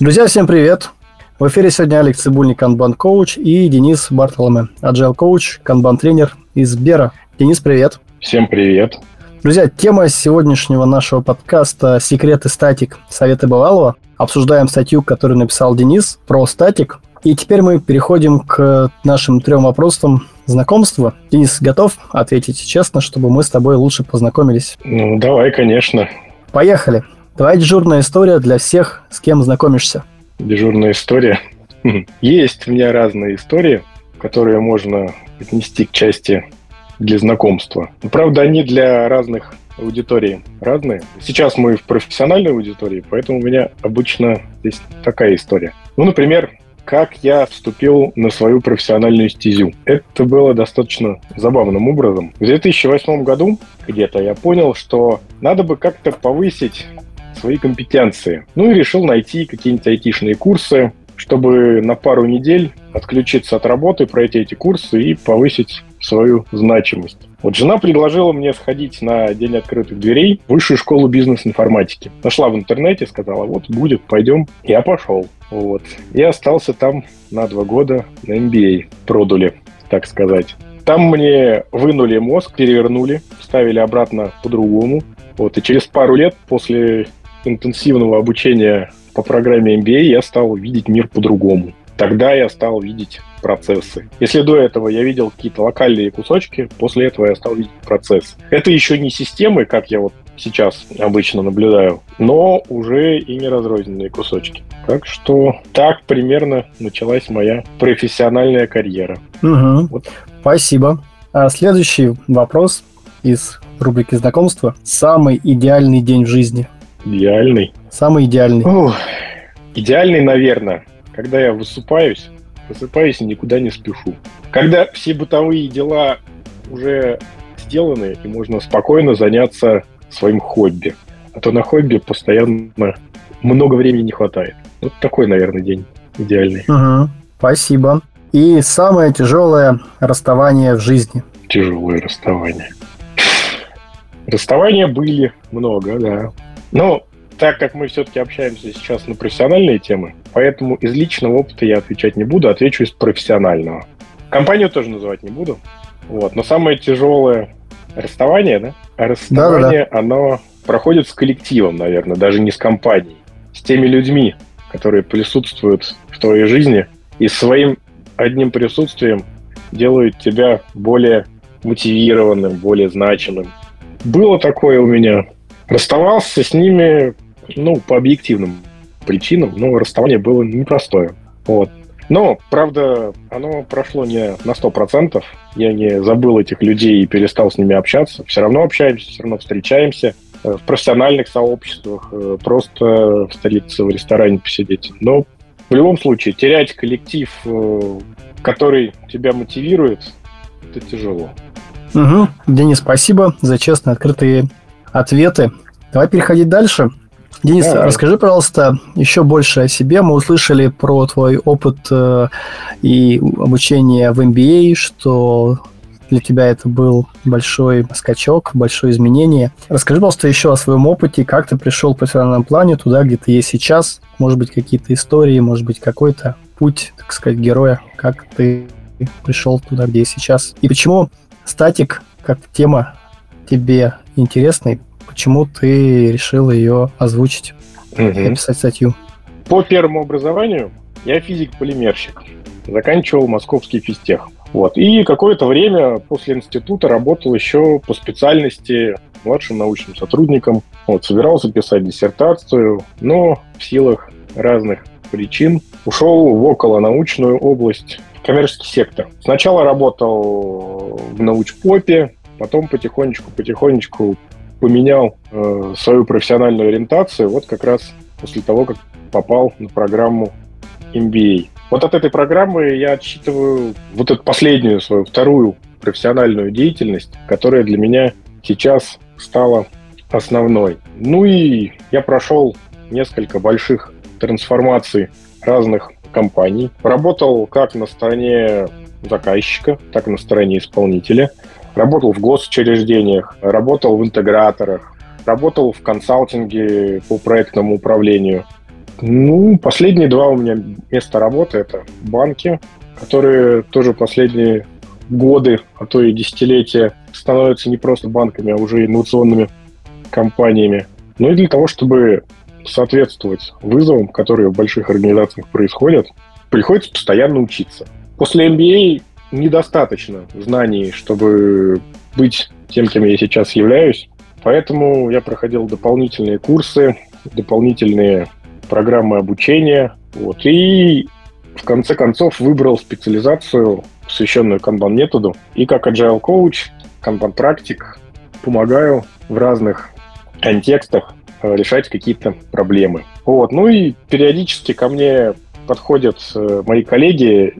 Друзья, всем привет! В эфире сегодня Алекс Цибульник, канбан коуч и Денис Бартоломе, agile коуч, канбан тренер из Бера. Денис, привет! Всем привет! Друзья, тема сегодняшнего нашего подкаста «Секреты статик. Советы бывалого». Обсуждаем статью, которую написал Денис про статик. И теперь мы переходим к нашим трем вопросам знакомства. Денис, готов ответить честно, чтобы мы с тобой лучше познакомились? Ну, давай, конечно. Поехали. Твоя дежурная история для всех, с кем знакомишься. Дежурная история. Есть у меня разные истории, которые можно отнести к части для знакомства. Но, правда, они для разных аудиторий разные. Сейчас мы в профессиональной аудитории, поэтому у меня обычно здесь такая история. Ну, например, как я вступил на свою профессиональную стезю. Это было достаточно забавным образом. В 2008 году где-то я понял, что надо бы как-то повысить свои компетенции. Ну и решил найти какие-нибудь айтишные курсы, чтобы на пару недель отключиться от работы, пройти эти курсы и повысить свою значимость. Вот жена предложила мне сходить на День открытых дверей в Высшую школу бизнес-информатики. Нашла в интернете, сказала, вот будет, пойдем. Я пошел. Вот. И остался там на два года на MBA. Продули, так сказать. Там мне вынули мозг, перевернули, ставили обратно по-другому. Вот. И через пару лет после интенсивного обучения по программе MBA я стал видеть мир по-другому. Тогда я стал видеть процессы. Если до этого я видел какие-то локальные кусочки, после этого я стал видеть процесс. Это еще не системы, как я вот сейчас обычно наблюдаю, но уже и не разрозненные кусочки. Так что так примерно началась моя профессиональная карьера. Угу. Вот. Спасибо. А следующий вопрос из рубрики знакомства. Самый идеальный день в жизни. Идеальный? Самый идеальный. Ух, идеальный, наверное когда я высыпаюсь, высыпаюсь и никуда не спешу. Когда все бытовые дела уже сделаны, и можно спокойно заняться своим хобби. А то на хобби постоянно много времени не хватает. Вот такой, наверное, день идеальный. Угу, спасибо. И самое тяжелое расставание в жизни. Тяжелое расставание. Расставания были много, да. Но так как мы все-таки общаемся сейчас на профессиональные темы, поэтому из личного опыта я отвечать не буду, отвечу из профессионального. Компанию тоже называть не буду. Вот. Но самое тяжелое расставание, да? А расставание, Да-да-да. оно проходит с коллективом, наверное, даже не с компанией. С теми людьми, которые присутствуют в твоей жизни и своим одним присутствием делают тебя более мотивированным, более значимым. Было такое у меня. Расставался с ними ну, по объективным причинам, но расставание было непростое. Вот. Но, правда, оно прошло не на 100%. Я не забыл этих людей и перестал с ними общаться. Все равно общаемся, все равно встречаемся э, в профессиональных сообществах, э, просто в столице в ресторане посидеть. Но в любом случае, терять коллектив, э, который тебя мотивирует, это тяжело. Угу. Денис, спасибо за честные, открытые ответы. Давай переходить дальше. Денис, Давай. расскажи, пожалуйста, еще больше о себе. Мы услышали про твой опыт э, и обучение в MBA, что для тебя это был большой скачок, большое изменение. Расскажи, пожалуйста, еще о своем опыте, как ты пришел в профессиональном плане туда, где ты есть сейчас. Может быть, какие-то истории, может быть, какой-то путь, так сказать, героя, как ты пришел туда, где есть сейчас. И почему статик как тема тебе интересный, почему ты решил ее озвучить угу. и написать статью? По первому образованию я физик-полимерщик. Заканчивал московский физтех. Вот. И какое-то время после института работал еще по специальности младшим научным сотрудником. Вот, собирался писать диссертацию, но в силах разных причин ушел в околонаучную область, в коммерческий сектор. Сначала работал в научпопе, потом потихонечку-потихонечку поменял э, свою профессиональную ориентацию вот как раз после того, как попал на программу MBA. Вот от этой программы я отсчитываю вот эту последнюю свою, вторую профессиональную деятельность, которая для меня сейчас стала основной. Ну и я прошел несколько больших трансформаций разных компаний. Работал как на стороне заказчика, так и на стороне исполнителя – Работал в госучреждениях, работал в интеграторах, работал в консалтинге по проектному управлению. Ну, последние два у меня места работы – это банки, которые тоже последние годы, а то и десятилетия становятся не просто банками, а уже инновационными компаниями. Ну и для того, чтобы соответствовать вызовам, которые в больших организациях происходят, приходится постоянно учиться. После MBA недостаточно знаний, чтобы быть тем, кем я сейчас являюсь. Поэтому я проходил дополнительные курсы, дополнительные программы обучения. Вот, и в конце концов выбрал специализацию, посвященную канбан-методу. И как agile коуч, канбан-практик помогаю в разных контекстах э, решать какие-то проблемы. Вот. Ну и периодически ко мне подходят э, мои коллеги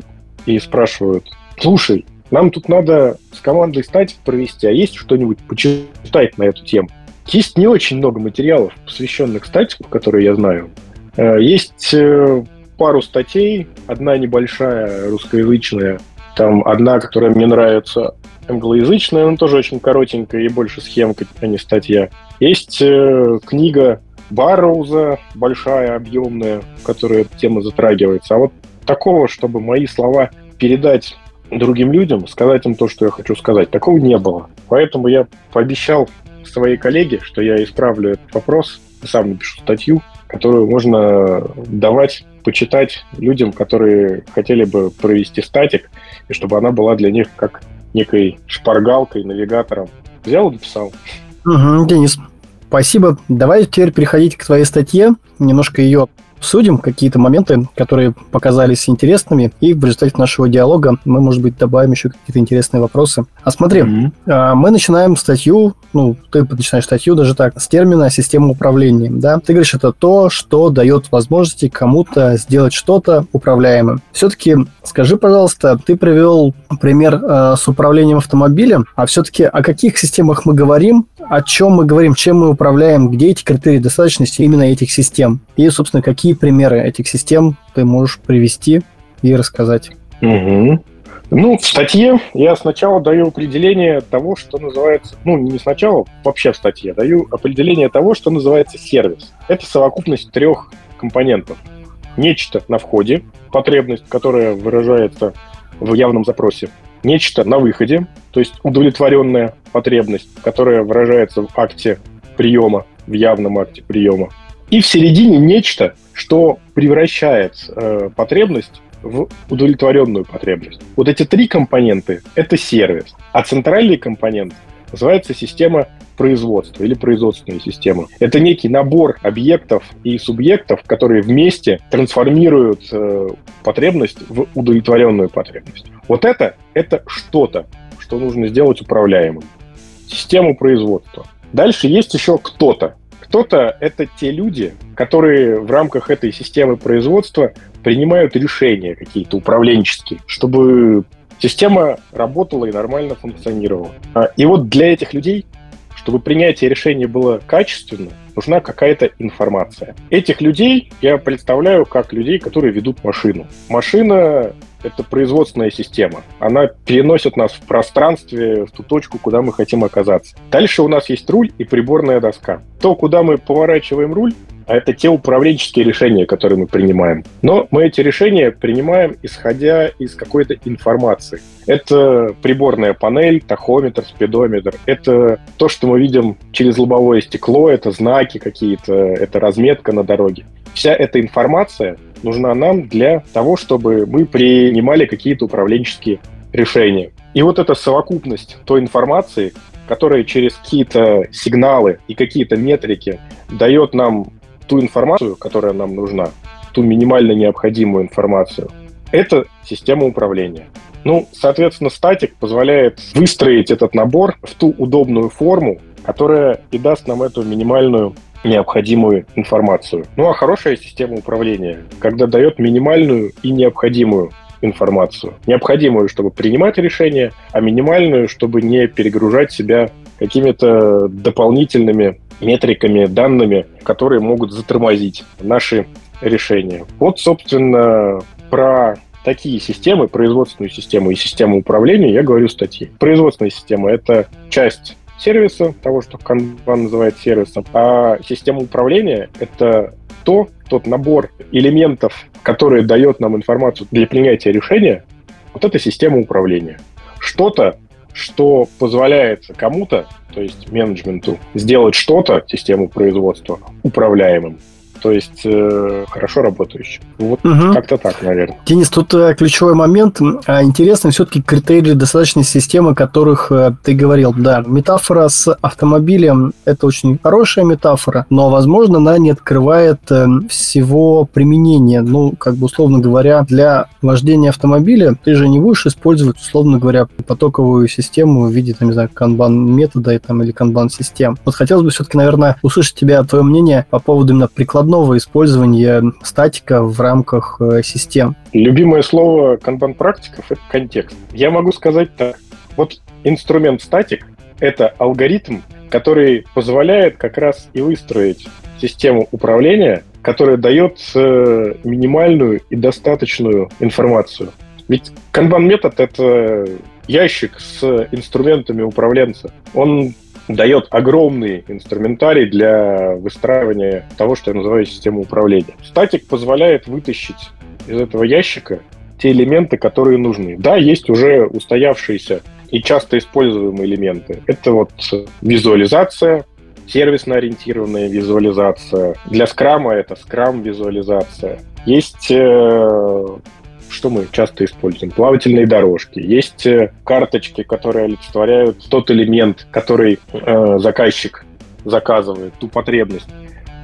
и спрашивают, слушай, нам тут надо с командой статик провести, а есть что-нибудь почитать на эту тему? Есть не очень много материалов, посвященных статику, которые я знаю. Э, есть э, пару статей, одна небольшая, русскоязычная, там одна, которая мне нравится, англоязычная, но тоже очень коротенькая и больше схемка, а не статья. Есть э, книга Барроуза, большая, объемная, которая тема затрагивается. А вот такого, чтобы мои слова передать другим людям, сказать им то, что я хочу сказать. Такого не было. Поэтому я пообещал своей коллеге, что я исправлю этот вопрос, сам напишу статью, которую можно давать, почитать людям, которые хотели бы провести статик, и чтобы она была для них как некой шпаргалкой, навигатором. Взял и написал. Угу, Денис, спасибо. Давай теперь переходить к твоей статье, немножко ее обсудим какие-то моменты, которые показались интересными, и в результате нашего диалога мы, может быть, добавим еще какие-то интересные вопросы. А смотри, mm-hmm. мы начинаем статью, ну, ты начинаешь статью даже так, с термина «система управления», да? Ты говоришь, это то, что дает возможности кому-то сделать что-то управляемым. Все-таки скажи, пожалуйста, ты привел пример э, с управлением автомобилем, а все-таки о каких системах мы говорим, о чем мы говорим, чем мы управляем, где эти критерии достаточности именно этих систем? И, собственно, какие примеры этих систем ты можешь привести и рассказать? Угу. Ну, в статье я сначала даю определение того, что называется, ну, не сначала, вообще в статье, даю определение того, что называется сервис. Это совокупность трех компонентов. Нечто на входе, потребность, которая выражается в явном запросе. Нечто на выходе, то есть удовлетворенная потребность, которая выражается в акте приема, в явном акте приема. И в середине нечто, что превращает э, потребность в удовлетворенную потребность. Вот эти три компоненты – это сервис. А центральный компонент называется система производства или производственная система. Это некий набор объектов и субъектов, которые вместе трансформируют э, потребность в удовлетворенную потребность. Вот это – это что-то, что нужно сделать управляемым. Систему производства. Дальше есть еще кто-то. Кто-то — это те люди, которые в рамках этой системы производства принимают решения какие-то управленческие, чтобы система работала и нормально функционировала. А, и вот для этих людей, чтобы принятие решения было качественно, нужна какая-то информация. Этих людей я представляю как людей, которые ведут машину. Машина это производственная система. Она переносит нас в пространстве, в ту точку, куда мы хотим оказаться. Дальше у нас есть руль и приборная доска. То, куда мы поворачиваем руль, а это те управленческие решения, которые мы принимаем. Но мы эти решения принимаем, исходя из какой-то информации. Это приборная панель, тахометр, спидометр. Это то, что мы видим через лобовое стекло, это знаки какие-то, это разметка на дороге. Вся эта информация нужна нам для того, чтобы мы принимали какие-то управленческие решения. И вот эта совокупность той информации, которая через какие-то сигналы и какие-то метрики дает нам ту информацию, которая нам нужна, ту минимально необходимую информацию, это система управления. Ну, соответственно, статик позволяет выстроить этот набор в ту удобную форму, которая и даст нам эту минимальную необходимую информацию. Ну а хорошая система управления, когда дает минимальную и необходимую информацию. Необходимую, чтобы принимать решения, а минимальную, чтобы не перегружать себя какими-то дополнительными метриками, данными, которые могут затормозить наши решения. Вот, собственно, про такие системы, производственную систему и систему управления, я говорю в статье. Производственная система — это часть сервиса, того, что Kanban называет сервисом, а система управления — это то, тот набор элементов, который дает нам информацию для принятия решения, вот это система управления. Что-то, что позволяет кому-то, то есть менеджменту, сделать что-то, систему производства, управляемым то есть э, хорошо работающим. Вот угу. как-то так, наверное. Денис, тут э, ключевой момент. А, интересно все-таки критерии достаточной системы, о которых э, ты говорил. Да, метафора с автомобилем – это очень хорошая метафора, но, возможно, она не открывает э, всего применения. Ну, как бы, условно говоря, для вождения автомобиля ты же не будешь использовать, условно говоря, потоковую систему в виде, там, не знаю, канбан-метода там, или канбан-систем. Вот хотелось бы все-таки, наверное, услышать тебя, твое мнение по поводу именно прикладного прикладного использования статика в рамках э, систем. Любимое слово канбан-практиков – это контекст. Я могу сказать так. Вот инструмент статик – это алгоритм, который позволяет как раз и выстроить систему управления, которая дает э, минимальную и достаточную информацию. Ведь канбан-метод – это ящик с инструментами управленца. Он дает огромный инструментарий для выстраивания того, что я называю системой управления. Статик позволяет вытащить из этого ящика те элементы, которые нужны. Да, есть уже устоявшиеся и часто используемые элементы. Это вот визуализация, сервисно-ориентированная визуализация. Для скрама это скрам-визуализация. Есть э, что мы часто используем? Плавательные дорожки. Есть э, карточки, которые олицетворяют тот элемент, который э, заказчик заказывает, ту потребность,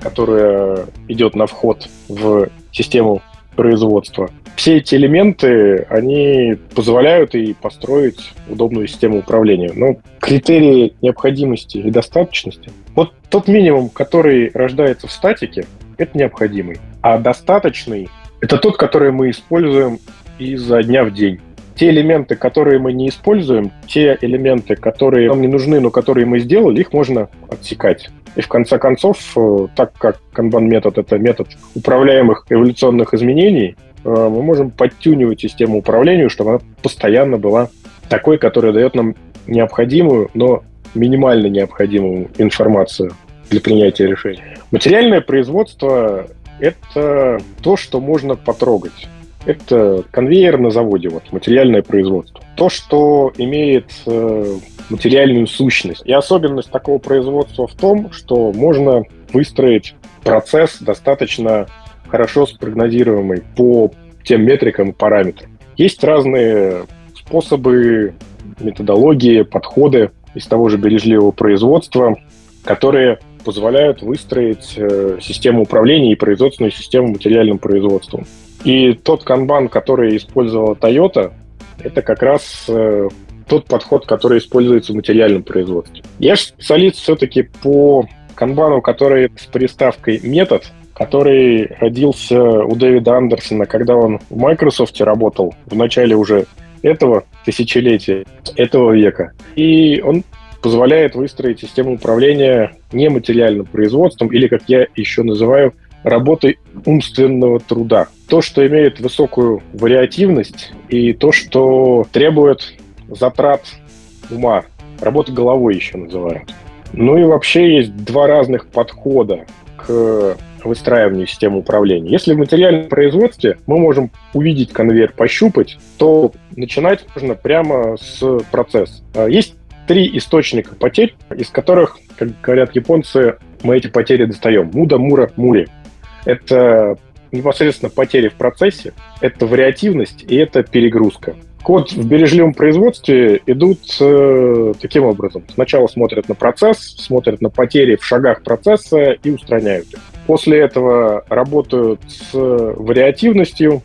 которая идет на вход в систему производства. Все эти элементы, они позволяют и построить удобную систему управления. Но критерии необходимости и достаточности, вот тот минимум, который рождается в статике, это необходимый. А достаточный это тот, который мы используем изо дня в день. Те элементы, которые мы не используем, те элементы, которые нам не нужны, но которые мы сделали, их можно отсекать. И в конце концов, э, так как канбан-метод — это метод управляемых эволюционных изменений, э, мы можем подтюнивать систему управления, чтобы она постоянно была такой, которая дает нам необходимую, но минимально необходимую информацию для принятия решений. Материальное производство это то, что можно потрогать. Это конвейер на заводе, вот, материальное производство. То, что имеет э, материальную сущность. И особенность такого производства в том, что можно выстроить процесс достаточно хорошо спрогнозируемый по тем метрикам и параметрам. Есть разные способы, методологии, подходы из того же бережливого производства, которые позволяют выстроить э, систему управления и производственную систему материальным производством. И тот канбан, который использовала Toyota, это как раз э, тот подход, который используется в материальном производстве. Я же специалист все-таки по канбану, который с приставкой метод, который родился у Дэвида Андерсона, когда он в Microsoft работал в начале уже этого тысячелетия, этого века. И он позволяет выстроить систему управления нематериальным производством или, как я еще называю, работой умственного труда. То, что имеет высокую вариативность и то, что требует затрат ума. Работа головой еще называют. Ну и вообще есть два разных подхода к выстраиванию системы управления. Если в материальном производстве мы можем увидеть конвейер, пощупать, то начинать можно прямо с процесса. Есть три источника потерь, из которых, как говорят японцы, мы эти потери достаем. Муда, мура, мури. Это непосредственно потери в процессе, это вариативность и это перегрузка. Код в бережливом производстве идут э, таким образом. Сначала смотрят на процесс, смотрят на потери в шагах процесса и устраняют их. После этого работают с вариативностью,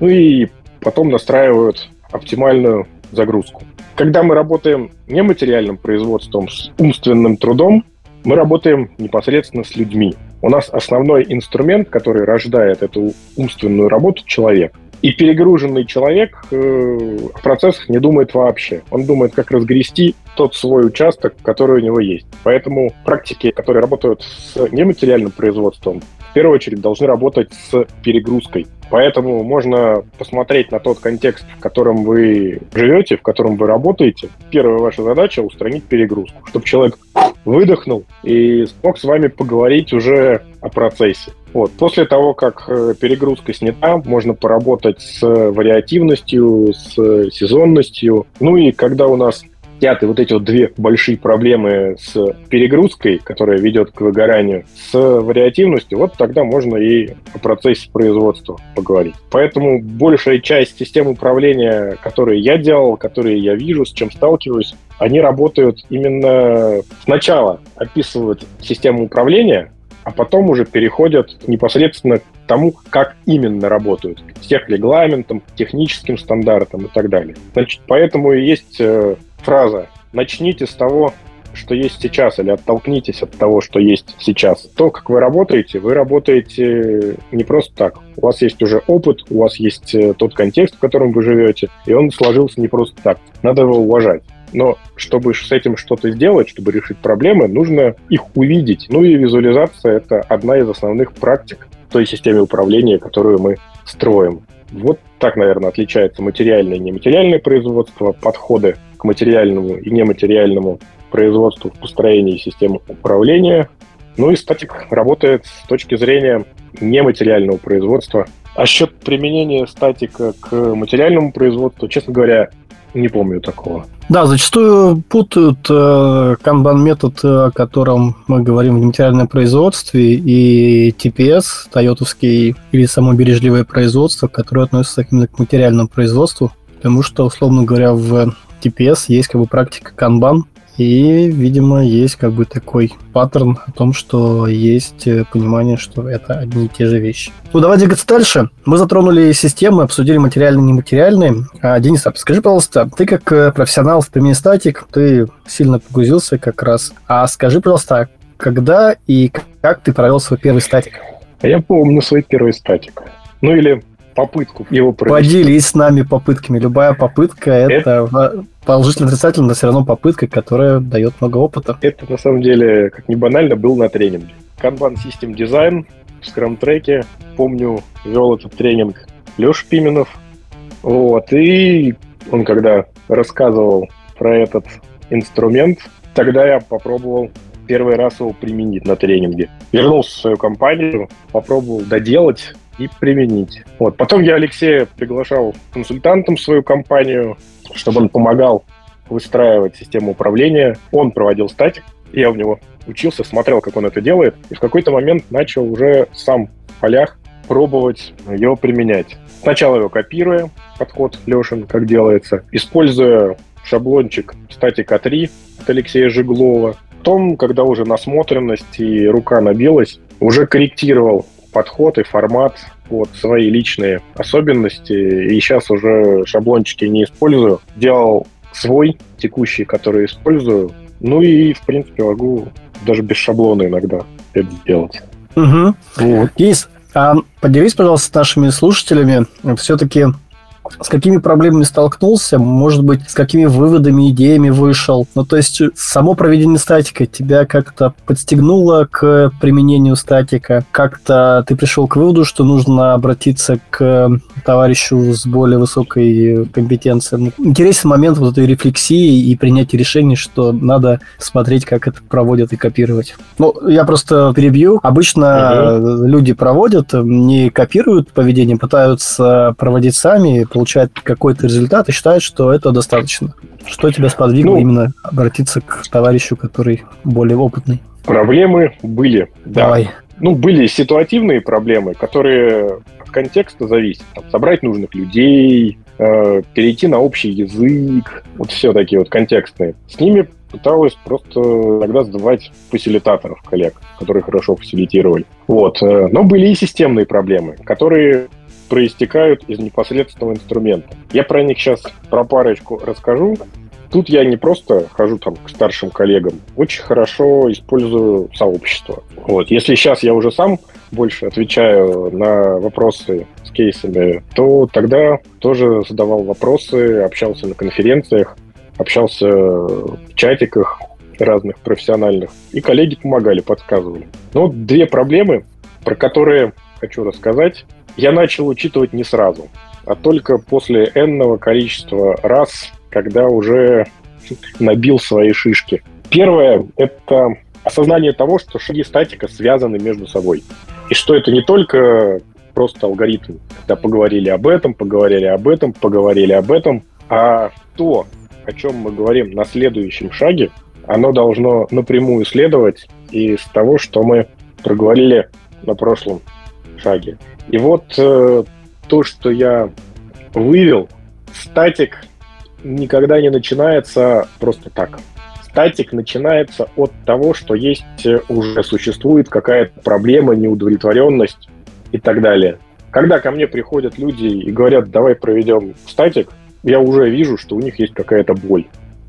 ну и потом настраивают оптимальную загрузку. Когда мы работаем нематериальным производством с умственным трудом, мы работаем непосредственно с людьми. У нас основной инструмент, который рождает эту умственную работу, человек. И перегруженный человек э, в процессах не думает вообще. Он думает, как разгрести тот свой участок, который у него есть. Поэтому практики, которые работают с нематериальным производством, в первую очередь должны работать с перегрузкой. Поэтому можно посмотреть на тот контекст, в котором вы живете, в котором вы работаете. Первая ваша задача — устранить перегрузку, чтобы человек выдохнул и смог с вами поговорить уже о процессе. Вот. После того, как э, перегрузка снята, можно поработать с вариативностью, с сезонностью. Ну и когда у нас сняты вот эти вот две большие проблемы с перегрузкой, которая ведет к выгоранию, с вариативностью, вот тогда можно и о процессе производства поговорить. Поэтому большая часть систем управления, которые я делал, которые я вижу, с чем сталкиваюсь, они работают именно сначала описывают систему управления, а потом уже переходят непосредственно к тому, как именно работают, к техрегламентам, техническим стандартам и так далее. Значит, поэтому и есть э, фраза «начните с того, что есть сейчас, или оттолкнитесь от того, что есть сейчас. То, как вы работаете, вы работаете не просто так. У вас есть уже опыт, у вас есть э, тот контекст, в котором вы живете, и он сложился не просто так. Надо его уважать. Но чтобы с этим что-то сделать, чтобы решить проблемы, нужно их увидеть. Ну и визуализация — это одна из основных практик той системе управления, которую мы строим. Вот так, наверное, отличается материальное и нематериальное производство, подходы к материальному и нематериальному производству в построении системы управления. Ну и статик работает с точки зрения нематериального производства. А счет применения статика к материальному производству, честно говоря, не помню такого. Да, зачастую путают э, канбан-метод, о котором мы говорим в нематериальном производстве, и TPS, тойотовский или само бережливое производство, которое относится именно к материальному производству, потому что, условно говоря, в TPS есть как бы практика канбан, и, видимо, есть как бы такой паттерн о том, что есть э, понимание, что это одни и те же вещи. Ну, давай двигаться дальше. Мы затронули системы, обсудили материальные и нематериальные. А, Денис, а скажи, пожалуйста, ты как э, профессионал в статик, ты сильно погрузился как раз. А скажи, пожалуйста, когда и как ты провел свой первый статик? Я помню свой первый статик. Ну или попытку его провести. Поделись с нами попытками. Любая попытка это, это положительно отрицательно, но все равно попытка, которая дает много опыта. Это на самом деле, как не банально, был на тренинге. Kanban System Design в Scrum треке. Помню, вел этот тренинг Леша Пименов. Вот, и он когда рассказывал про этот инструмент, тогда я попробовал первый раз его применить на тренинге. Вернулся в свою компанию, попробовал доделать и применить. Вот. Потом я Алексея приглашал консультантом в свою компанию, чтобы он помогал выстраивать систему управления. Он проводил статик, я у него учился, смотрел, как он это делает, и в какой-то момент начал уже сам в полях пробовать его применять. Сначала его копируя, подход Лешин, как делается, используя шаблончик статика 3 от Алексея Жиглова. Потом, когда уже насмотренность и рука набилась, уже корректировал подход и формат под свои личные особенности. И сейчас уже шаблончики не использую. Делал свой текущий, который использую. Ну и, в принципе, могу даже без шаблона иногда это сделать. Угу. Вот. Есть. А поделись, пожалуйста, с нашими слушателями. Все-таки с какими проблемами столкнулся, может быть, с какими выводами, идеями вышел. Ну, то есть, само проведение статика тебя как-то подстегнуло к применению статика, как-то ты пришел к выводу, что нужно обратиться к товарищу с более высокой компетенцией. Интересен момент вот этой рефлексии и принятия решений, что надо смотреть, как это проводят и копировать. Ну, я просто перебью. Обычно угу. люди проводят, не копируют поведение, пытаются проводить сами, получает какой-то результат и считает, что это достаточно. Что тебя сподвигло ну, именно обратиться к товарищу, который более опытный? Проблемы были. Давай. Да. Ну, были ситуативные проблемы, которые от контекста зависят. Там, собрать нужных людей, э, перейти на общий язык, вот все такие вот контекстные. С ними пыталась просто иногда сдавать фасилитаторов коллег, которые хорошо фасилитировали. Вот. Э, но были и системные проблемы, которые проистекают из непосредственного инструмента. Я про них сейчас про парочку расскажу. Тут я не просто хожу там к старшим коллегам, очень хорошо использую сообщество. Вот. Если сейчас я уже сам больше отвечаю на вопросы с кейсами, то тогда тоже задавал вопросы, общался на конференциях, общался в чатиках разных профессиональных, и коллеги помогали, подсказывали. Но вот две проблемы, про которые хочу рассказать я начал учитывать не сразу, а только после энного количества раз, когда уже набил свои шишки. Первое — это осознание того, что шаги статика связаны между собой. И что это не только просто алгоритм, когда поговорили об этом, поговорили об этом, поговорили об этом, а то, о чем мы говорим на следующем шаге, оно должно напрямую следовать из того, что мы проговорили на прошлом шаге. И вот э, то, что я вывел, статик никогда не начинается просто так. Статик начинается от того, что есть э, уже существует какая-то проблема, неудовлетворенность и так далее. Когда ко мне приходят люди и говорят, давай проведем статик, я уже вижу, что у них есть какая-то боль.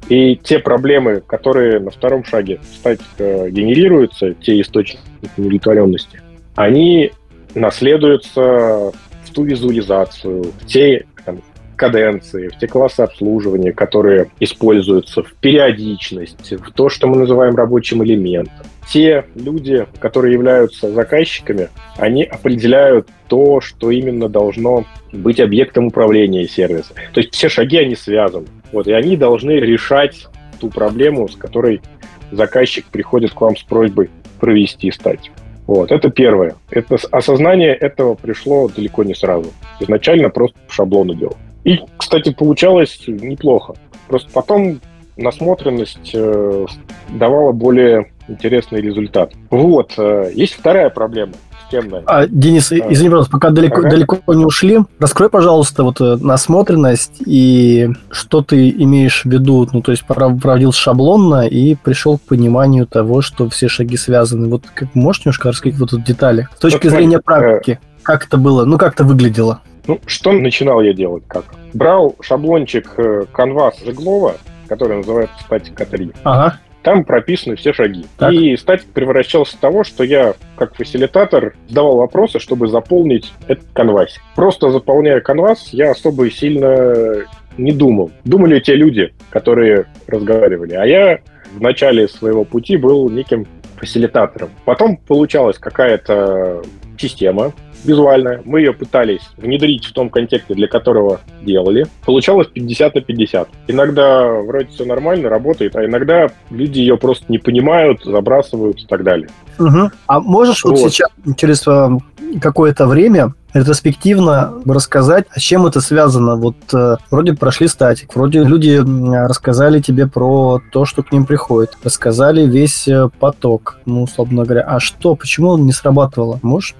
И те проблемы, которые на втором шаге статика генерируются, те источники неудовлетворенности, они наследуются в ту визуализацию, в те там, каденции, в те классы обслуживания, которые используются, в периодичность, в то, что мы называем рабочим элементом. Те люди, которые являются заказчиками, они определяют то, что именно должно быть объектом управления сервиса. То есть все шаги, они связаны. Вот, и они должны решать ту проблему, с которой заказчик приходит к вам с просьбой провести статью. Вот, это первое. Это осознание этого пришло далеко не сразу. Изначально просто по шаблону делал. И, кстати, получалось неплохо. Просто потом насмотренность э, давала более интересный результат. Вот. Э, есть вторая проблема системная. А, Денис, а, извини, пожалуйста, пока далеко, ага. далеко не ушли, раскрой, пожалуйста, вот э, насмотренность и что ты имеешь в виду, ну, то есть проводил шаблонно и пришел к пониманию того, что все шаги связаны. Вот как можешь немножко рассказать вот тут детали? С точки вот, зрения практики, э... как это было, ну, как это выглядело? Ну, что начинал я делать как? Брал шаблончик э, Canvas Жеглова, который называется статика 3. Ага. Там прописаны все шаги. Так. И статик превращался в того, что я, как фасилитатор, задавал вопросы, чтобы заполнить этот канвас. Просто заполняя канвас, я особо и сильно не думал. Думали те люди, которые разговаривали. А я в начале своего пути был неким фасилитатором. Потом получалась какая-то система, визуальная. Мы ее пытались внедрить в том контексте, для которого делали. Получалось 50 на 50. Иногда вроде все нормально, работает, а иногда люди ее просто не понимают, забрасывают и так далее. Угу. А можешь вот, вот сейчас, через э, какое-то время, ретроспективно рассказать, с чем это связано. Вот э, вроде прошли статик, вроде люди рассказали тебе про то, что к ним приходит, рассказали весь э, поток, ну, условно говоря. А что, почему он не срабатывало? Можешь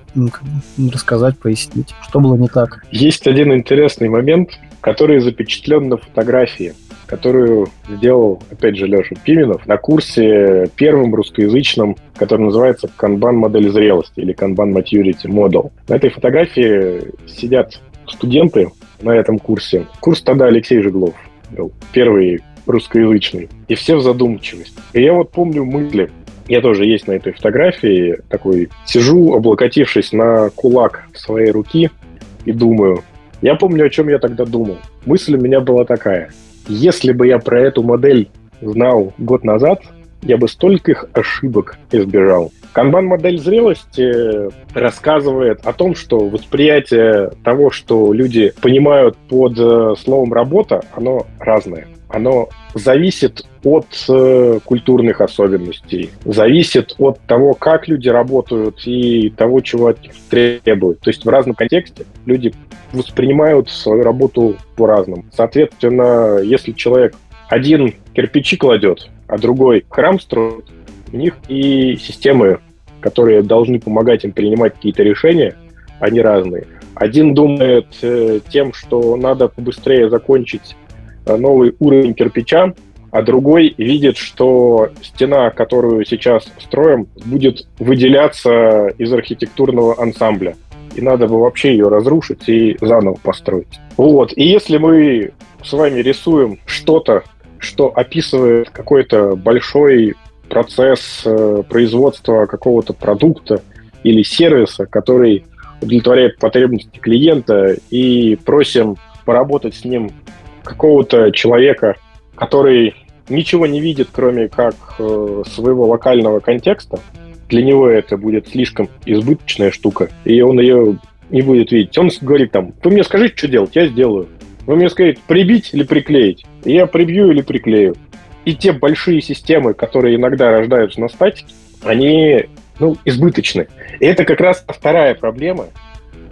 рассказать, пояснить, что было не так? Есть один интересный момент, который запечатлен на фотографии которую сделал, опять же, Леша Пименов на курсе первым русскоязычном, который называется Kanban модель зрелости или Kanban Maturity Model. На этой фотографии сидят студенты на этом курсе. Курс тогда Алексей Жеглов был, первый русскоязычный. И все в задумчивости. И я вот помню мысли, я тоже есть на этой фотографии, такой сижу, облокотившись на кулак своей руки и думаю. Я помню, о чем я тогда думал. Мысль у меня была такая. Если бы я про эту модель знал год назад, я бы стольких ошибок избежал. Канбан-модель зрелости рассказывает о том, что восприятие того, что люди понимают под э, словом «работа», оно разное. Оно зависит от э, культурных особенностей, зависит от того, как люди работают и того, чего от них требуют. То есть в разном контексте люди воспринимают свою работу по-разному. Соответственно, если человек один кирпичи кладет, а другой храм строит, у них и системы, которые должны помогать им принимать какие-то решения, они разные. Один думает э, тем, что надо побыстрее закончить новый уровень кирпича, а другой видит, что стена, которую сейчас строим, будет выделяться из архитектурного ансамбля и надо бы вообще ее разрушить и заново построить. Вот. И если мы с вами рисуем что-то, что описывает какой-то большой процесс э, производства какого-то продукта или сервиса, который удовлетворяет потребности клиента, и просим поработать с ним какого-то человека, который ничего не видит, кроме как э, своего локального контекста, для него это будет слишком избыточная штука, и он ее не будет видеть. Он говорит там, вы мне скажите, что делать, я сделаю. Вы мне скажете, прибить или приклеить. Я прибью или приклею. И те большие системы, которые иногда рождаются на статике, они ну, избыточны. И это как раз вторая проблема,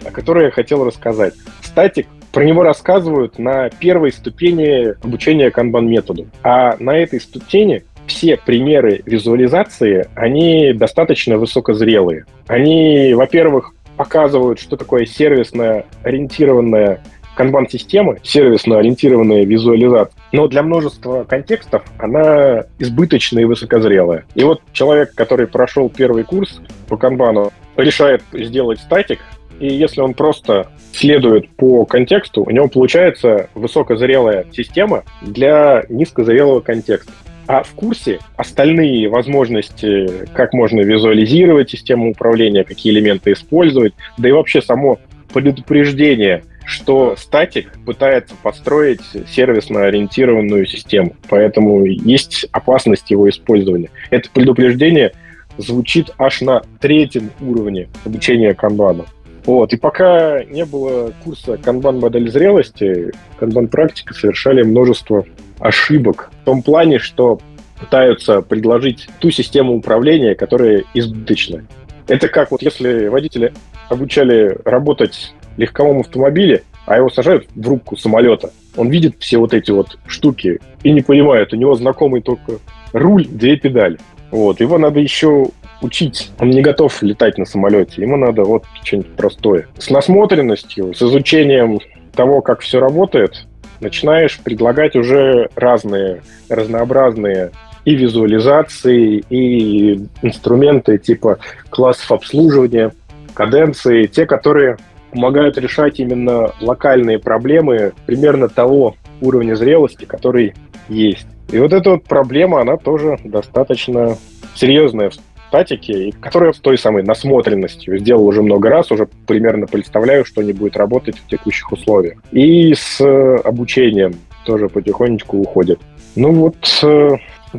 о которой я хотел рассказать. Статик про него рассказывают на первой ступени обучения канбан-методу. А на этой ступени все примеры визуализации, они достаточно высокозрелые. Они, во-первых, показывают, что такое сервисно ориентированная канбан-система, сервисно ориентированная визуализация. Но для множества контекстов она избыточная и высокозрелая. И вот человек, который прошел первый курс по канбану, решает сделать статик, и если он просто следует по контексту, у него получается высокозрелая система для низкозрелого контекста. А в курсе остальные возможности, как можно визуализировать систему управления, какие элементы использовать, да и вообще само предупреждение, что статик пытается построить сервисно ориентированную систему, поэтому есть опасность его использования. Это предупреждение звучит аж на третьем уровне обучения канбану. Вот. И пока не было курса канбан-модель зрелости, канбан-практика совершали множество ошибок. В том плане, что пытаются предложить ту систему управления, которая избыточна. Это как вот если водители обучали работать в легковом автомобиле, а его сажают в рубку самолета. Он видит все вот эти вот штуки и не понимает, у него знакомый только руль, две педали. Вот, его надо еще учить. Он не готов летать на самолете. Ему надо вот что-нибудь простое. С насмотренностью, с изучением того, как все работает, начинаешь предлагать уже разные, разнообразные и визуализации, и инструменты типа классов обслуживания, каденции, те, которые помогают решать именно локальные проблемы примерно того уровня зрелости, который есть. И вот эта вот проблема, она тоже достаточно серьезная в статике, которая с той самой насмотренностью сделал уже много раз, уже примерно представляю, что не будет работать в текущих условиях. И с обучением тоже потихонечку уходит. Ну вот, э,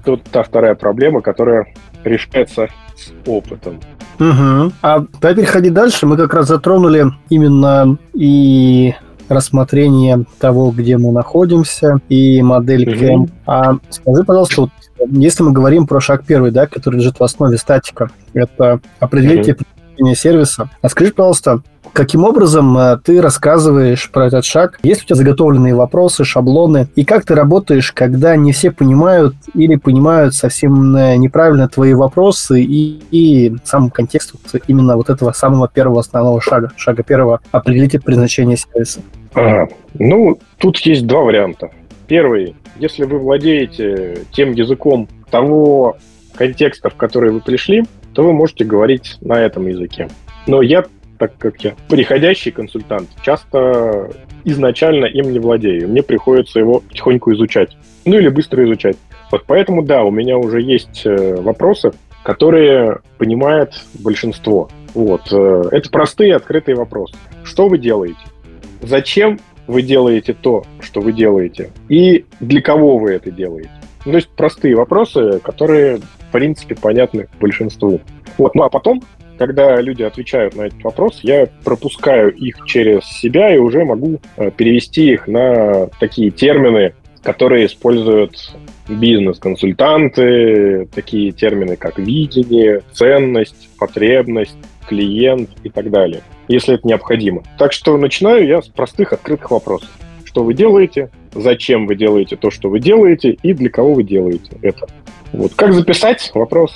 вот та вторая проблема, которая решается с опытом. Угу. А давай переходить дальше. Мы как раз затронули именно и рассмотрение того, где мы находимся, и модель CAM. А скажи, пожалуйста, вот, если мы говорим про шаг первый, да, который лежит в основе статика, это определить mm-hmm. сервиса. А скажи, пожалуйста, Каким образом э, ты рассказываешь про этот шаг? Есть у тебя заготовленные вопросы, шаблоны? И как ты работаешь, когда не все понимают или понимают совсем э, неправильно твои вопросы и, и сам контекст вот именно вот этого самого первого основного шага, шага первого, определите предназначение сервиса? Ага. Ну, тут есть два варианта. Первый, если вы владеете тем языком того контекста, в который вы пришли, то вы можете говорить на этом языке. Но я так как я приходящий консультант, часто изначально им не владею. Мне приходится его потихоньку изучать. Ну или быстро изучать. Вот поэтому, да, у меня уже есть э, вопросы, которые понимает большинство. Вот. Э, это простые открытые вопросы. Что вы делаете? Зачем вы делаете то, что вы делаете? И для кого вы это делаете? Ну, то есть простые вопросы, которые, в принципе, понятны большинству. Вот. Ну а потом когда люди отвечают на этот вопрос, я пропускаю их через себя и уже могу э, перевести их на такие термины, которые используют бизнес-консультанты, такие термины, как видение, ценность, потребность, клиент и так далее, если это необходимо. Так что начинаю я с простых открытых вопросов. Что вы делаете, зачем вы делаете то, что вы делаете, и для кого вы делаете это. Вот. Как записать? Вопрос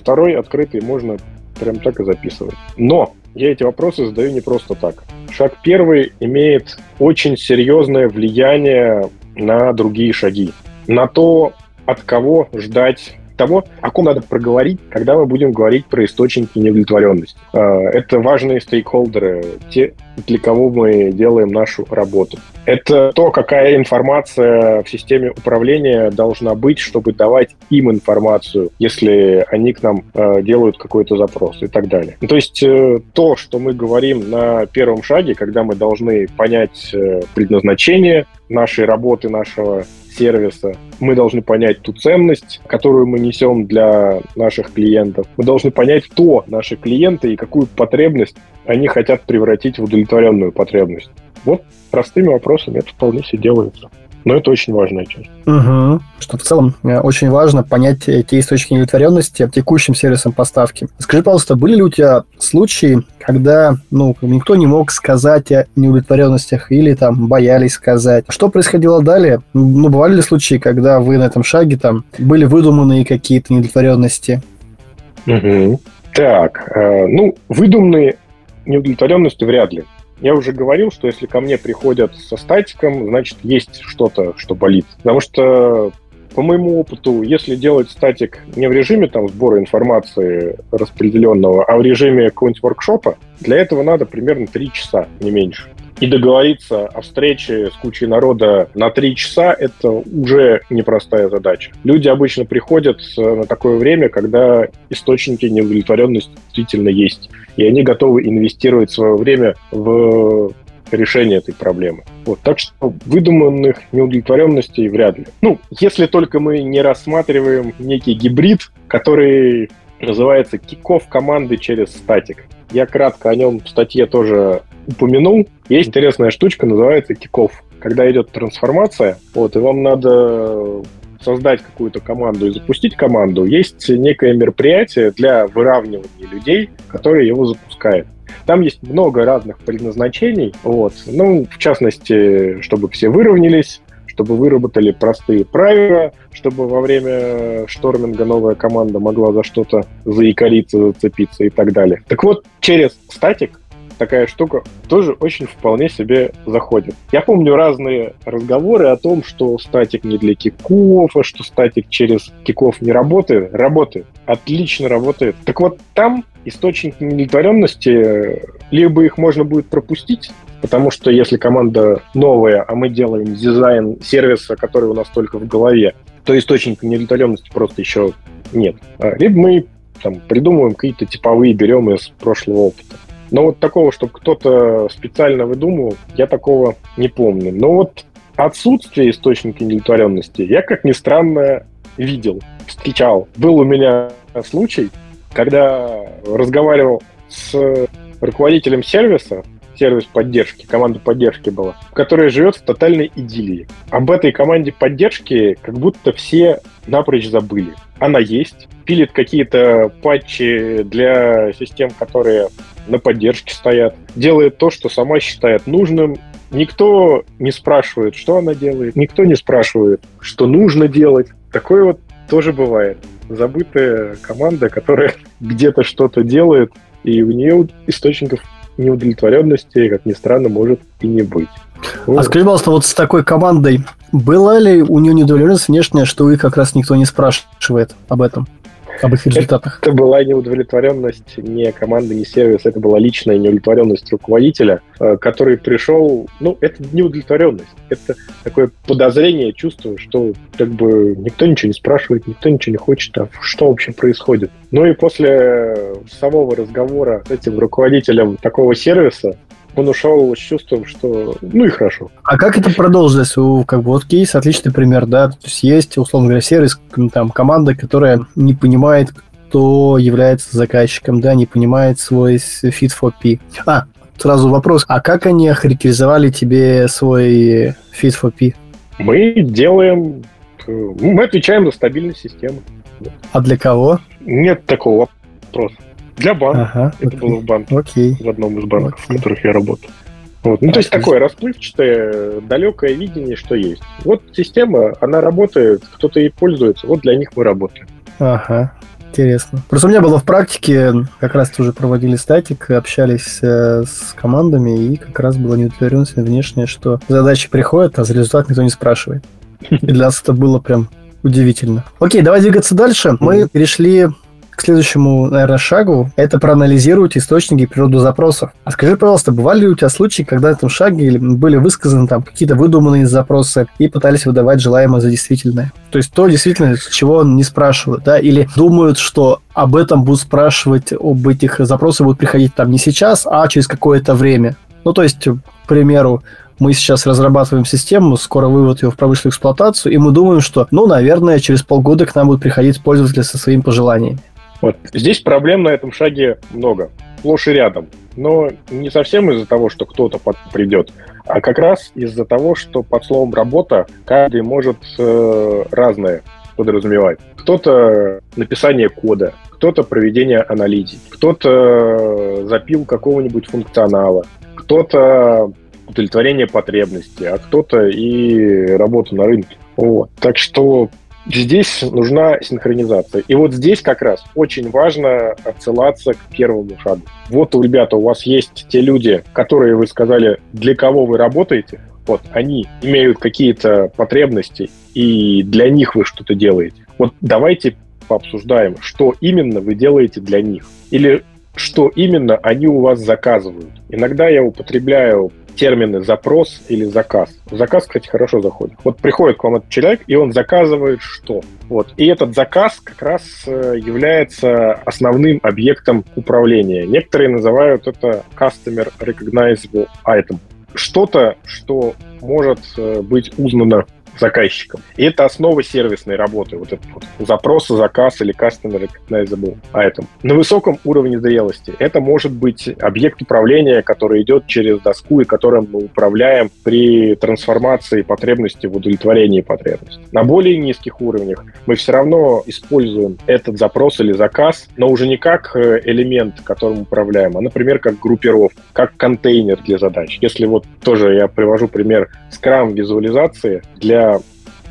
второй открытый можно прям так и записывать. Но я эти вопросы задаю не просто так. Шаг первый имеет очень серьезное влияние на другие шаги. На то, от кого ждать того, о ком надо проговорить, когда мы будем говорить про источники неудовлетворенности. А, это важные стейкхолдеры, те, для кого мы делаем нашу работу. Это то, какая информация в системе управления должна быть, чтобы давать им информацию, если они к нам э, делают какой-то запрос и так далее. То есть э, то, что мы говорим на первом шаге, когда мы должны понять э, предназначение нашей работы, нашего сервиса. Мы должны понять ту ценность, которую мы несем для наших клиентов. Мы должны понять, кто наши клиенты и какую потребность они хотят превратить в удовлетворенную потребность. Вот простыми вопросами это вполне себе делается. Но это очень важная часть. Угу. Что в целом э, очень важно понять те источники удовлетворенности текущим сервисом поставки. Скажи, пожалуйста, были ли у тебя случаи, когда ну, никто не мог сказать о неудовлетворенностях или там боялись сказать? Что происходило далее? Ну, бывали ли случаи, когда вы на этом шаге там были выдуманные какие-то неудовлетворенности? Угу. Так, э, ну, выдуманные неудовлетворенности вряд ли. Я уже говорил, что если ко мне приходят со статиком, значит, есть что-то, что болит. Потому что по моему опыту, если делать статик не в режиме там, сбора информации распределенного, а в режиме какого-нибудь воркшопа, для этого надо примерно 3 часа, не меньше. И договориться о встрече с кучей народа на 3 часа – это уже непростая задача. Люди обычно приходят на такое время, когда источники неудовлетворенности действительно есть. И они готовы инвестировать свое время в решение этой проблемы. Вот, так что выдуманных неудовлетворенностей вряд ли. Ну, если только мы не рассматриваем некий гибрид, который называется киков команды через статик. Я кратко о нем в статье тоже упомянул. Есть интересная штучка, называется киков. Когда идет трансформация, вот, и вам надо создать какую-то команду и запустить команду, есть некое мероприятие для выравнивания людей, которые его запускают. Там есть много разных предназначений. Вот. Ну, в частности, чтобы все выровнялись, чтобы выработали простые правила, чтобы во время шторминга новая команда могла за что-то заикариться, зацепиться и так далее. Так вот, через статик такая штука тоже очень вполне себе заходит. Я помню разные разговоры о том, что статик не для киков, а что статик через киков не работает. Работает. Отлично работает. Так вот, там источники неудовлетворенности, либо их можно будет пропустить, потому что если команда новая, а мы делаем дизайн сервиса, который у нас только в голове, то источника неудовлетворенности просто еще нет. А, либо мы там, придумываем какие-то типовые, берем из прошлого опыта. Но вот такого, чтобы кто-то специально выдумывал, я такого не помню. Но вот отсутствие источника удовлетворенности я, как ни странно, видел, встречал. Был у меня случай, когда разговаривал с руководителем сервиса, сервис поддержки, команда поддержки была, которая живет в тотальной идиллии. Об этой команде поддержки как будто все напрочь забыли. Она есть, пилит какие-то патчи для систем, которые на поддержке стоят, делает то, что сама считает нужным. Никто не спрашивает, что она делает, никто не спрашивает, что нужно делать. Такое вот тоже бывает. Забытая команда, которая где-то что-то делает, и у нее источников неудовлетворенности, как ни странно, может и не быть. Вот. А скажи, пожалуйста, вот с такой командой была ли у нее неудовлетворенность внешняя, что их как раз никто не спрашивает об этом? Об их результатах? Это была неудовлетворенность не команды, не сервиса, это была личная неудовлетворенность руководителя, э, который пришел, ну, это неудовлетворенность, это такое подозрение, чувство, что как бы никто ничего не спрашивает, никто ничего не хочет, а что вообще происходит. Ну и после самого разговора с этим руководителем такого сервиса, он ушел с чувством, что ну и хорошо. А как это продолжилось? У, как бы вот кейс отличный пример, да, то есть есть, условно говоря, сервис, там, команда, которая не понимает, кто является заказчиком, да, не понимает свой fit for P. А, сразу вопрос, а как они охарактеризовали тебе свой fit for P? Мы делаем, э, мы отвечаем за стабильность системы. А для кого? Нет такого вопроса. Для банка. Ага, Это окей. было в банке. Окей. В одном из банков, окей. в которых я работаю. Вот. Ну, окей. то есть такое расплывчатое, далекое видение, что есть. Вот система, она работает, кто-то ей пользуется, вот для них мы работаем. Ага, интересно. Просто у меня было в практике, как раз тоже проводили статик, общались э, с командами, и как раз была неудовлетворенность внешняя, что задачи приходят, а за результат никто не спрашивает. И для нас это было прям удивительно. Окей, давай двигаться дальше. Мы перешли следующему, наверное, шагу, это проанализировать источники и природу запросов. А скажи, пожалуйста, бывали ли у тебя случаи, когда в этом шаге были высказаны там какие-то выдуманные запросы и пытались выдавать желаемое за действительное? То есть то действительно, чего он не спрашивают, да, или думают, что об этом будут спрашивать, об этих запросах будут приходить там не сейчас, а через какое-то время. Ну, то есть, к примеру, мы сейчас разрабатываем систему, скоро вывод ее в промышленную эксплуатацию, и мы думаем, что, ну, наверное, через полгода к нам будут приходить пользователи со своими пожеланиями. Вот. Здесь проблем на этом шаге много, сплошь и рядом. но не совсем из-за того, что кто-то придет, а как раз из-за того, что под словом «работа» каждый может э, разное подразумевать. Кто-то написание кода, кто-то проведение аналитики, кто-то запил какого-нибудь функционала, кто-то удовлетворение потребностей, а кто-то и работу на рынке. Вот. Так что здесь нужна синхронизация. И вот здесь как раз очень важно отсылаться к первому шагу. Вот, ребята, у вас есть те люди, которые вы сказали, для кого вы работаете, вот, они имеют какие-то потребности, и для них вы что-то делаете. Вот давайте пообсуждаем, что именно вы делаете для них. Или что именно они у вас заказывают. Иногда я употребляю термины запрос или заказ. Заказ, кстати, хорошо заходит. Вот приходит к вам этот человек, и он заказывает что? Вот. И этот заказ как раз э, является основным объектом управления. Некоторые называют это Customer Recognizable Item. Что-то, что может э, быть узнано заказчиком. И это основа сервисной работы, вот этот вот запрос, заказ или customer recognizable item. На высоком уровне зрелости это может быть объект управления, который идет через доску и которым мы управляем при трансформации потребности в удовлетворении потребностей. На более низких уровнях мы все равно используем этот запрос или заказ, но уже не как э, элемент, которым управляем, а, например, как группировку, как контейнер для задач. Если вот тоже я привожу пример Scrum визуализации для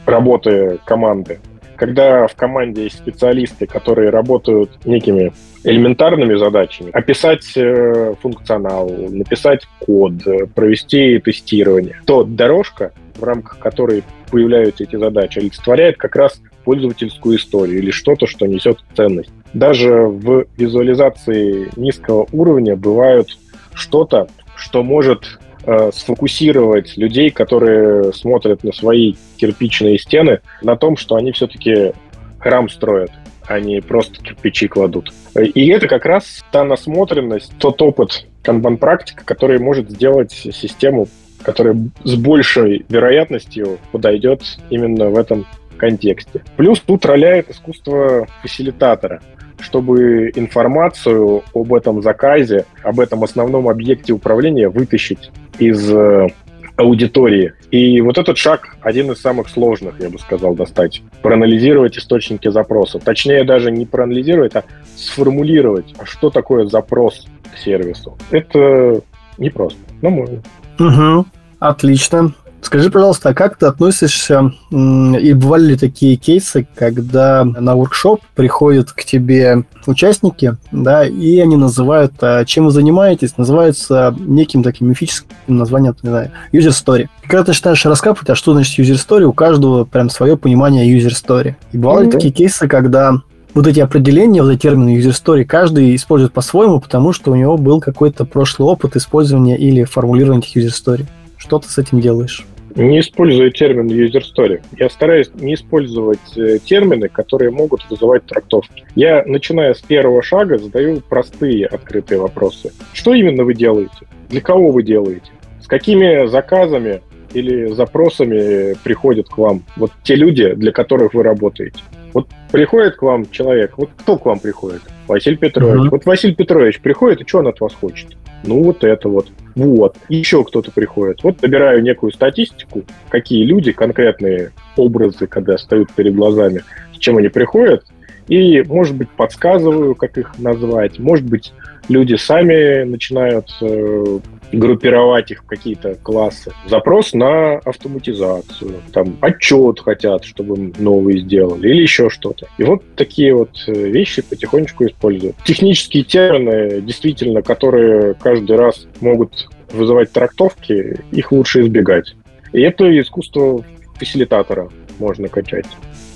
работы команды. Когда в команде есть специалисты, которые работают некими элементарными задачами, описать э, функционал, написать код, э, провести тестирование, то дорожка, в рамках которой появляются эти задачи, олицетворяет как раз пользовательскую историю или что-то, что несет ценность. Даже в визуализации низкого уровня бывают что-то, что может Э, сфокусировать людей, которые смотрят на свои кирпичные стены, на том, что они все-таки храм строят, а не просто кирпичи кладут. И это как раз та насмотренность, тот опыт канбан-практика, который может сделать систему, которая с большей вероятностью подойдет именно в этом контексте. Плюс тут роляет искусство фасилитатора чтобы информацию об этом заказе, об этом основном объекте управления вытащить из э, аудитории. И вот этот шаг один из самых сложных, я бы сказал, достать. Проанализировать источники запроса. Точнее, даже не проанализировать, а сформулировать, а что такое запрос к сервису. Это непросто, но можно. Угу. Отлично. Скажи, пожалуйста, а как ты относишься, и бывали ли такие кейсы, когда на воркшоп приходят к тебе участники, да, и они называют, а, чем вы занимаетесь, называются неким таким мифическим названием, не знаю, user story. Когда ты начинаешь раскапывать, а что значит user story, у каждого прям свое понимание user story. И бывали mm-hmm. такие кейсы, когда вот эти определения, вот эти термины user story, каждый использует по-своему, потому что у него был какой-то прошлый опыт использования или формулирования этих user story. Что ты с этим делаешь? Не использую термин user story. Я стараюсь не использовать э, термины, которые могут вызывать трактовки. Я, начиная с первого шага, задаю простые открытые вопросы. Что именно вы делаете? Для кого вы делаете? С какими заказами или запросами приходят к вам вот те люди, для которых вы работаете? Вот приходит к вам человек, вот кто к вам приходит? Василий Петрович. Mm-hmm. Вот Василий Петрович приходит, и что он от вас хочет? Ну, вот это вот. Вот. Еще кто-то приходит. Вот набираю некую статистику, какие люди, конкретные образы, когда стоят перед глазами, с чем они приходят, и, может быть, подсказываю, как их назвать. Может быть, люди сами начинают э, группировать их в какие-то классы. Запрос на автоматизацию, там отчет хотят, чтобы новый сделали, или еще что-то. И вот такие вот э, вещи потихонечку используют. Технические термины, действительно, которые каждый раз могут вызывать трактовки, их лучше избегать. И это искусство фасилитатора можно качать.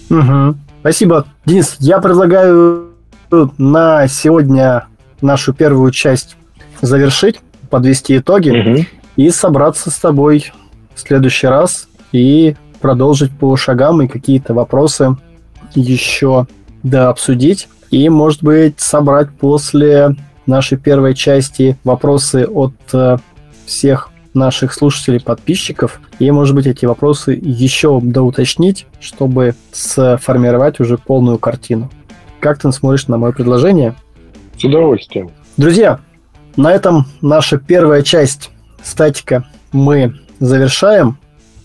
Угу. Спасибо. Денис, я предлагаю на сегодня нашу первую часть завершить подвести итоги угу. и собраться с тобой в следующий раз и продолжить по шагам и какие-то вопросы еще да обсудить. И, может быть, собрать после нашей первой части вопросы от э, всех наших слушателей, подписчиков. И, может быть, эти вопросы еще доуточнить, чтобы сформировать уже полную картину. Как ты смотришь на мое предложение? С удовольствием. Друзья, на этом наша первая часть статика мы завершаем.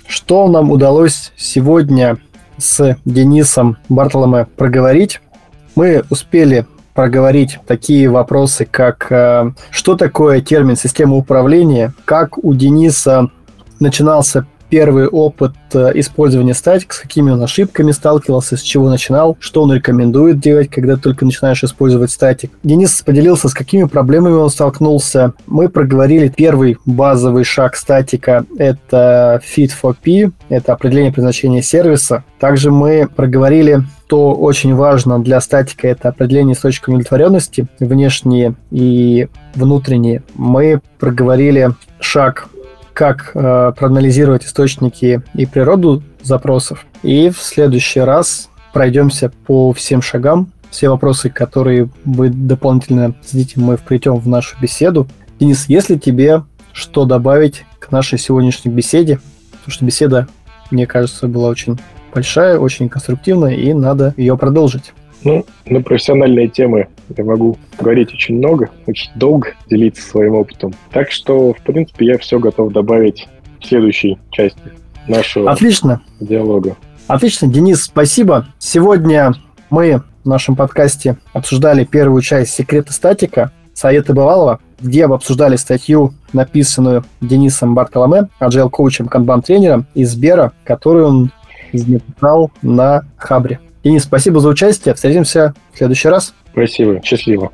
Что нам удалось сегодня с Денисом Бартломе проговорить? Мы успели проговорить такие вопросы, как э, что такое термин система управления, как у Дениса начинался первый опыт э, использования статик, с какими он ошибками сталкивался, с чего начинал, что он рекомендует делать, когда только начинаешь использовать статик. Денис поделился, с какими проблемами он столкнулся. Мы проговорили первый базовый шаг статика – это fit for P, это определение предназначения сервиса. Также мы проговорили что очень важно для статика, это определение источников удовлетворенности, внешние и внутренние. Мы проговорили шаг как э, проанализировать источники и природу запросов. И в следующий раз пройдемся по всем шагам. Все вопросы, которые вы дополнительно зададите, мы вплетем в нашу беседу. Денис, если тебе что добавить к нашей сегодняшней беседе, потому что беседа, мне кажется, была очень большая, очень конструктивная, и надо ее продолжить. Ну, на профессиональные темы я могу говорить очень много, очень долго, делиться своим опытом. Так что, в принципе, я все готов добавить в следующей части нашего Отлично. диалога. Отлично, Денис, спасибо. Сегодня мы в нашем подкасте обсуждали первую часть «Секреты статика», Советы Бывалова, где обсуждали статью, написанную Денисом Бартоломе, agile коучем, канбан-тренером из Сбера, которую он написал на Хабре. Денис, спасибо за участие. Встретимся в следующий раз. Спасибо. Счастливо.